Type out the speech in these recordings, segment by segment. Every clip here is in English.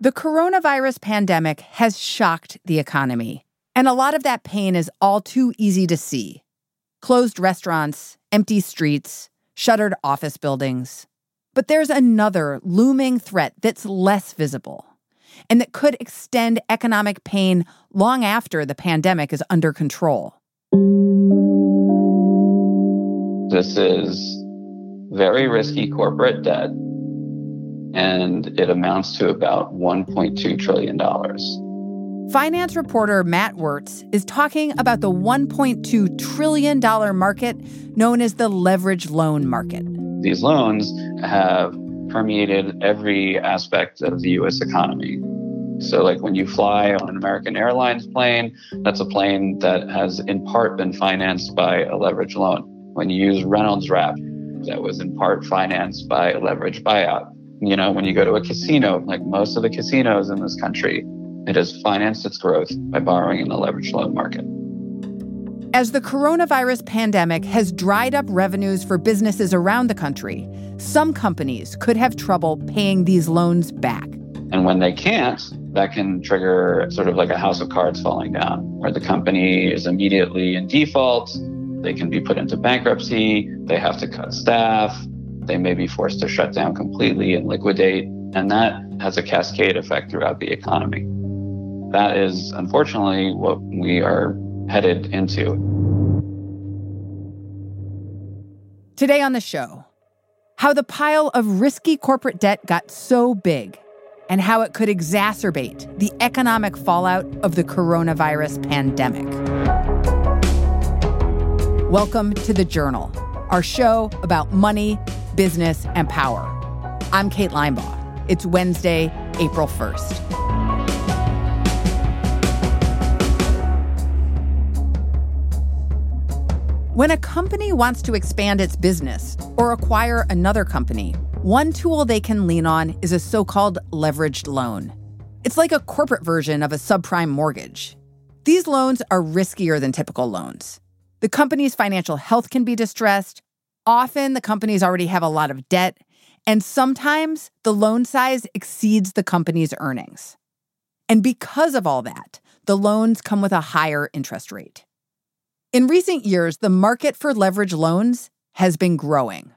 The coronavirus pandemic has shocked the economy, and a lot of that pain is all too easy to see. Closed restaurants, empty streets, shuttered office buildings. But there's another looming threat that's less visible and that could extend economic pain long after the pandemic is under control. This is very risky corporate debt, and it amounts to about $1.2 trillion. Finance reporter Matt Wirz is talking about the $1.2 trillion market known as the leverage loan market. These loans have permeated every aspect of the US economy. So, like when you fly on an American Airlines plane, that's a plane that has in part been financed by a leverage loan. When you use Reynolds Wrap, that was in part financed by a leverage buyout. You know, when you go to a casino, like most of the casinos in this country, it has financed its growth by borrowing in the leveraged loan market. As the coronavirus pandemic has dried up revenues for businesses around the country, some companies could have trouble paying these loans back. And when they can't, that can trigger sort of like a house of cards falling down, where the company is immediately in default. They can be put into bankruptcy. They have to cut staff. They may be forced to shut down completely and liquidate. And that has a cascade effect throughout the economy. That is unfortunately what we are headed into. Today on the show, how the pile of risky corporate debt got so big and how it could exacerbate the economic fallout of the coronavirus pandemic. Welcome to The Journal, our show about money, business, and power. I'm Kate Linebaugh. It's Wednesday, April 1st. When a company wants to expand its business or acquire another company, one tool they can lean on is a so called leveraged loan. It's like a corporate version of a subprime mortgage. These loans are riskier than typical loans. The company's financial health can be distressed. Often, the companies already have a lot of debt, and sometimes the loan size exceeds the company's earnings. And because of all that, the loans come with a higher interest rate. In recent years, the market for leverage loans has been growing.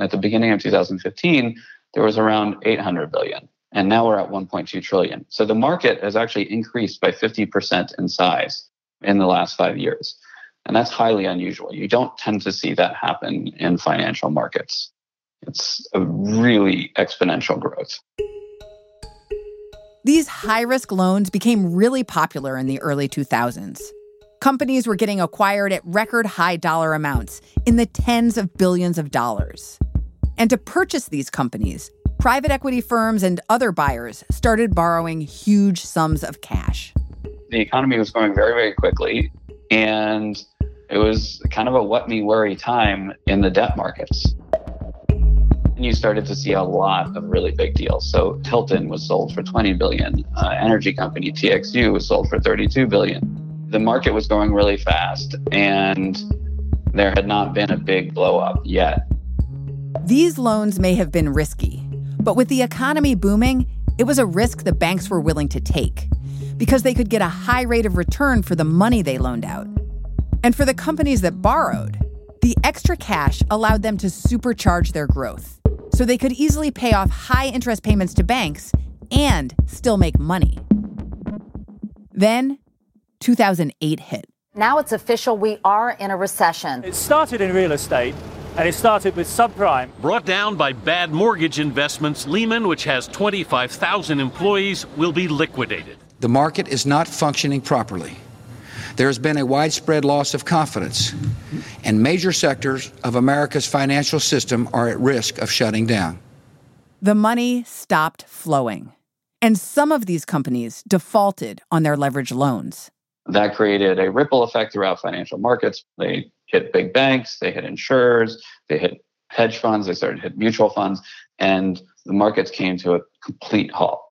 At the beginning of 2015, there was around 800 billion, and now we're at 1.2 trillion. So the market has actually increased by 50% in size in the last five years. And that's highly unusual. You don't tend to see that happen in financial markets. It's a really exponential growth. These high risk loans became really popular in the early 2000s. Companies were getting acquired at record high dollar amounts in the tens of billions of dollars. And to purchase these companies, private equity firms and other buyers started borrowing huge sums of cash. The economy was growing very, very quickly, and it was kind of a what me worry time in the debt markets. And you started to see a lot of really big deals. So Hilton was sold for 20 billion. Uh, energy company TXU was sold for 32 billion the market was going really fast and there had not been a big blow up yet. These loans may have been risky, but with the economy booming, it was a risk the banks were willing to take because they could get a high rate of return for the money they loaned out. And for the companies that borrowed, the extra cash allowed them to supercharge their growth so they could easily pay off high interest payments to banks and still make money. Then 2008 hit. Now it's official, we are in a recession. It started in real estate. And it started with subprime. Brought down by bad mortgage investments, Lehman, which has 25,000 employees, will be liquidated. The market is not functioning properly. There has been a widespread loss of confidence, and major sectors of America's financial system are at risk of shutting down. The money stopped flowing, and some of these companies defaulted on their leveraged loans. That created a ripple effect throughout financial markets. They hit big banks, they hit insurers, they hit hedge funds, they started to hit mutual funds, and the markets came to a complete halt.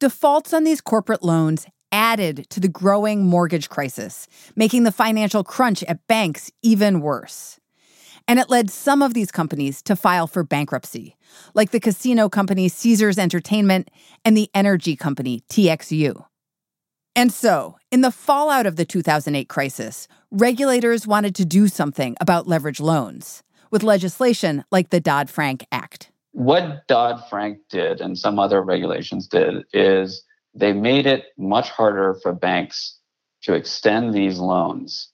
Defaults on these corporate loans added to the growing mortgage crisis, making the financial crunch at banks even worse. And it led some of these companies to file for bankruptcy, like the casino company Caesars Entertainment and the energy company TXU. And so, in the fallout of the 2008 crisis, regulators wanted to do something about leverage loans with legislation like the Dodd Frank Act. What Dodd Frank did and some other regulations did is they made it much harder for banks to extend these loans.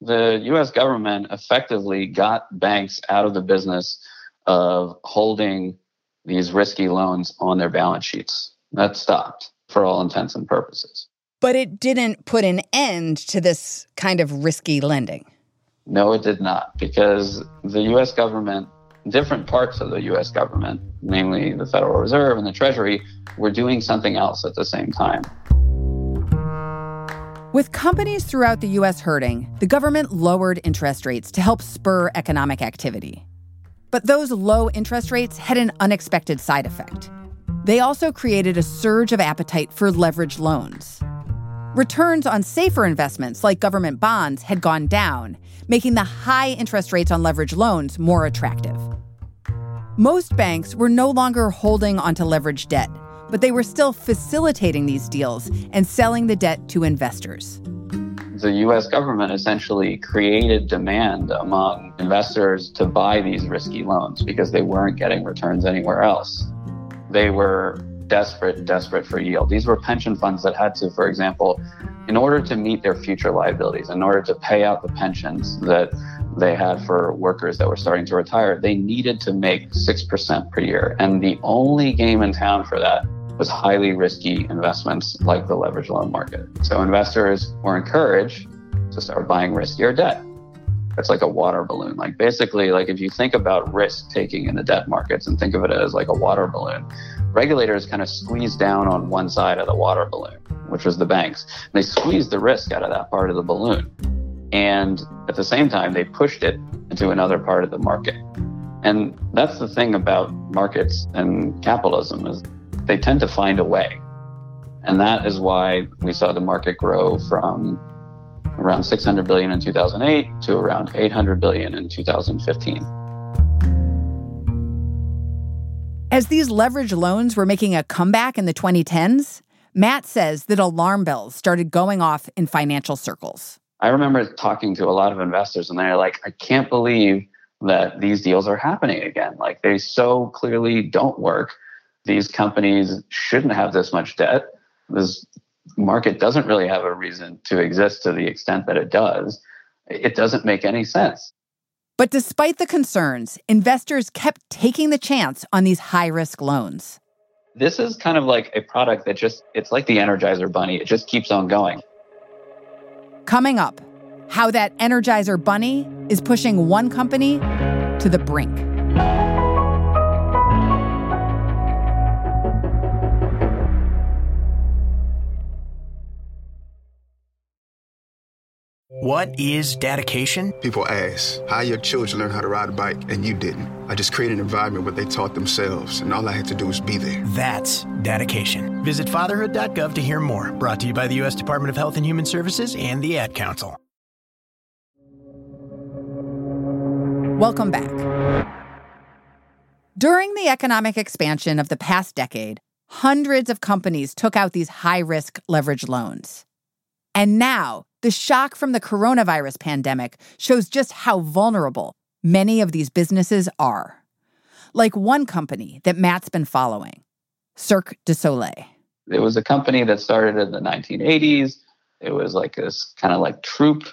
The US government effectively got banks out of the business of holding these risky loans on their balance sheets. That stopped for all intents and purposes. But it didn't put an end to this kind of risky lending. No, it did not, because the US government, different parts of the US government, namely the Federal Reserve and the Treasury, were doing something else at the same time. With companies throughout the US hurting, the government lowered interest rates to help spur economic activity. But those low interest rates had an unexpected side effect. They also created a surge of appetite for leveraged loans. Returns on safer investments like government bonds had gone down, making the high interest rates on leveraged loans more attractive. Most banks were no longer holding onto leveraged debt, but they were still facilitating these deals and selling the debt to investors. The US government essentially created demand among investors to buy these risky loans because they weren't getting returns anywhere else. They were desperate, desperate for yield. These were pension funds that had to, for example, in order to meet their future liabilities, in order to pay out the pensions that they had for workers that were starting to retire, they needed to make 6% per year. And the only game in town for that was highly risky investments like the leverage loan market. So investors were encouraged to start buying riskier debt. It's like a water balloon. Like basically, like if you think about risk taking in the debt markets and think of it as like a water balloon, regulators kind of squeeze down on one side of the water balloon, which was the banks. They squeezed the risk out of that part of the balloon. And at the same time, they pushed it into another part of the market. And that's the thing about markets and capitalism is they tend to find a way. And that is why we saw the market grow from around 600 billion in 2008 to around 800 billion in 2015. As these leverage loans were making a comeback in the 2010s, Matt says that alarm bells started going off in financial circles. I remember talking to a lot of investors, and they're like, I can't believe that these deals are happening again. Like, they so clearly don't work. These companies shouldn't have this much debt. This market doesn't really have a reason to exist to the extent that it does. It doesn't make any sense. But despite the concerns, investors kept taking the chance on these high risk loans. This is kind of like a product that just, it's like the Energizer Bunny, it just keeps on going. Coming up, how that Energizer Bunny is pushing one company to the brink. What is dedication? People ask, how your children learn how to ride a bike and you didn't? I just created an environment where they taught themselves, and all I had to do was be there. That's dedication. Visit fatherhood.gov to hear more. Brought to you by the U.S. Department of Health and Human Services and the Ad Council. Welcome back. During the economic expansion of the past decade, hundreds of companies took out these high risk leverage loans. And now, the shock from the coronavirus pandemic shows just how vulnerable many of these businesses are. Like one company that Matt's been following, Cirque du Soleil. It was a company that started in the 1980s. It was like this kind of like troupe.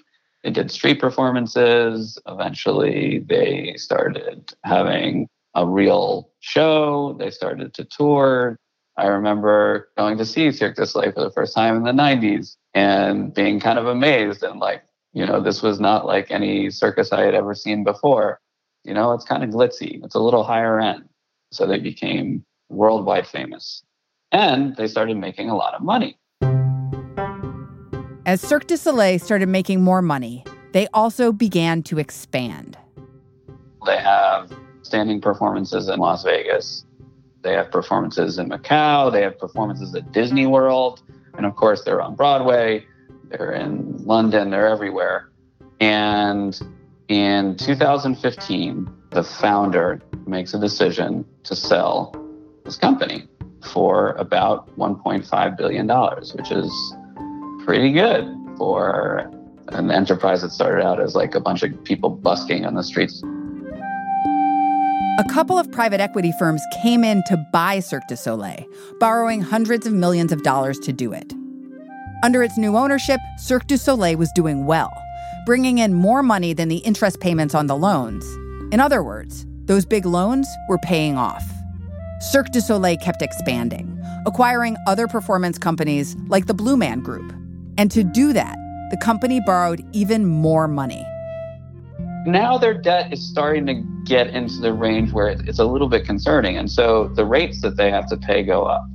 They did street performances. Eventually, they started having a real show. They started to tour. I remember going to see Cirque du Soleil for the first time in the 90s and being kind of amazed and like, you know, this was not like any circus I had ever seen before. You know, it's kind of glitzy, it's a little higher end. So they became worldwide famous and they started making a lot of money. As Cirque du Soleil started making more money, they also began to expand. They have standing performances in Las Vegas. They have performances in Macau. They have performances at Disney World. And of course, they're on Broadway, they're in London, they're everywhere. And In 2015, the founder makes a decision to sell his company for about $1.5 billion, which is pretty good for an enterprise that started out as like a bunch of people busking on the streets. A couple of private equity firms came in to buy Cirque du Soleil, borrowing hundreds of millions of dollars to do it. Under its new ownership, Cirque du Soleil was doing well, bringing in more money than the interest payments on the loans. In other words, those big loans were paying off. Cirque du Soleil kept expanding, acquiring other performance companies like the Blue Man Group. And to do that, the company borrowed even more money. Now their debt is starting to get into the range where it's a little bit concerning. And so the rates that they have to pay go up.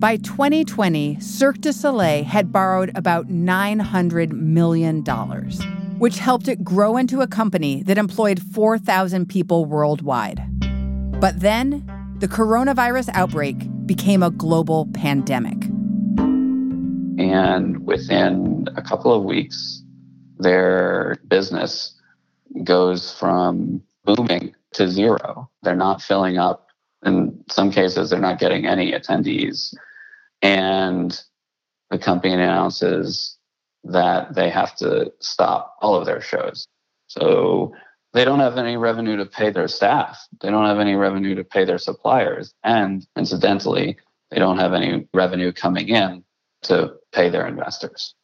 By 2020, Cirque du Soleil had borrowed about $900 million, which helped it grow into a company that employed 4,000 people worldwide. But then the coronavirus outbreak became a global pandemic. And within a couple of weeks, their business goes from booming to zero. They're not filling up. In some cases, they're not getting any attendees. And the company announces that they have to stop all of their shows. So they don't have any revenue to pay their staff. They don't have any revenue to pay their suppliers. And incidentally, they don't have any revenue coming in to pay their investors.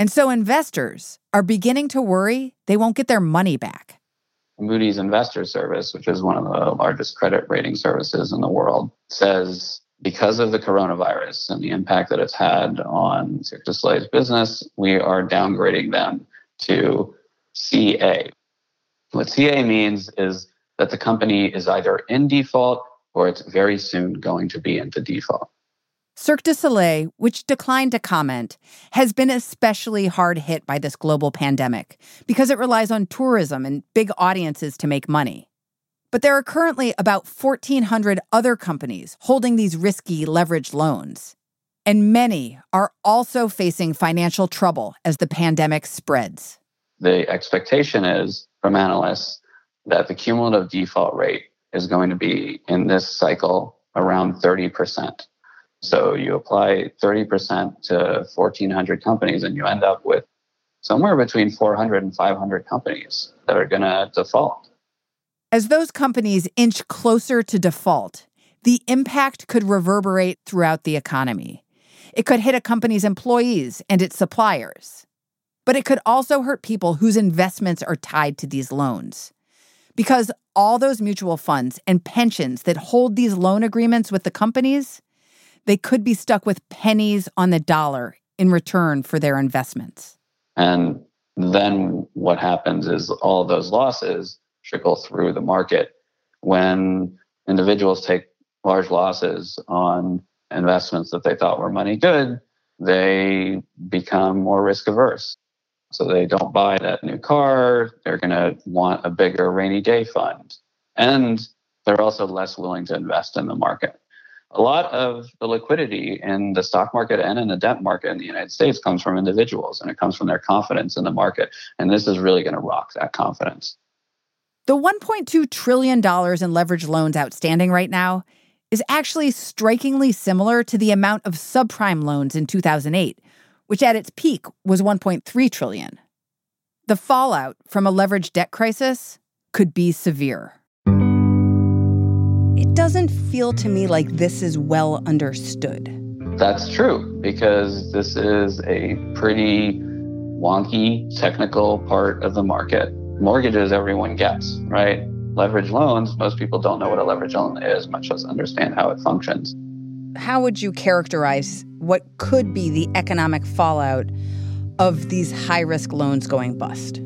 And so investors are beginning to worry they won't get their money back. Moody's Investor Service, which is one of the largest credit rating services in the world, says because of the coronavirus and the impact that it's had on Cirque du Soleil's business, we are downgrading them to CA, what CA means is that the company is either in default or it's very soon going to be into default. Cirque du Soleil, which declined to comment, has been especially hard hit by this global pandemic because it relies on tourism and big audiences to make money. But there are currently about 1,400 other companies holding these risky leveraged loans. And many are also facing financial trouble as the pandemic spreads. The expectation is from analysts that the cumulative default rate is going to be in this cycle around 30%. So you apply 30% to 1,400 companies and you end up with somewhere between 400 and 500 companies that are going to default. As those companies inch closer to default, the impact could reverberate throughout the economy. It could hit a company's employees and its suppliers. But it could also hurt people whose investments are tied to these loans. Because all those mutual funds and pensions that hold these loan agreements with the companies, they could be stuck with pennies on the dollar in return for their investments. And then what happens is all those losses trickle through the market. When individuals take large losses on investments that they thought were money good, they become more risk averse. So they don't buy that new car. They're going to want a bigger rainy day fund. And they're also less willing to invest in the market. A lot of the liquidity in the stock market and in the debt market in the United States comes from individuals and it comes from their confidence in the market. And this is really going to rock that confidence. The $1.2 trillion in leveraged loans outstanding right now is actually strikingly similar to the amount of subprime loans in 2008, which at its peak was 1.3 trillion. The fallout from a leveraged debt crisis could be severe. It doesn't feel to me like this is well understood. That's true because this is a pretty wonky technical part of the market. Mortgages everyone gets, right? Leverage loans, most people don't know what a leverage loan is, much less understand how it functions. How would you characterize what could be the economic fallout of these high risk loans going bust?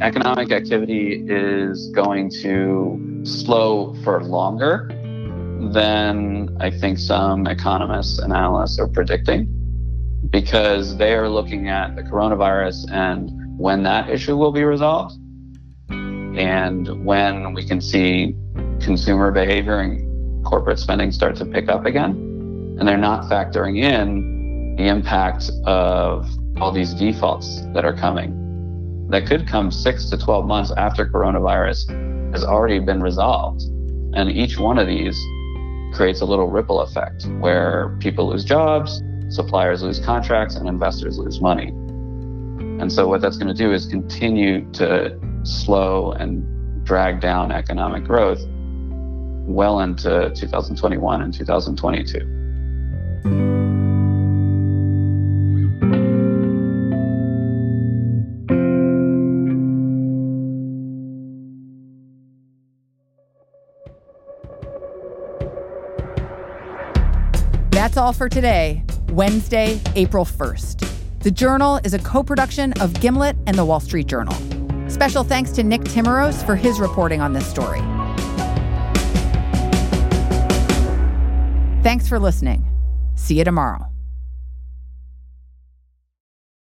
Economic activity is going to slow for longer than I think some economists and analysts are predicting because they are looking at the coronavirus and when that issue will be resolved and when we can see consumer behavior and corporate spending start to pick up again and they're not factoring in the impact of all these defaults that are coming. That could come six to 12 months after coronavirus has already been resolved. And each one of these creates a little ripple effect where people lose jobs, suppliers lose contracts, and investors lose money. And so, what that's going to do is continue to slow and drag down economic growth well into 2021 and 2022. That's all for today, Wednesday, April 1st. The Journal is a co production of Gimlet and the Wall Street Journal. Special thanks to Nick Timiraos for his reporting on this story. Thanks for listening. See you tomorrow.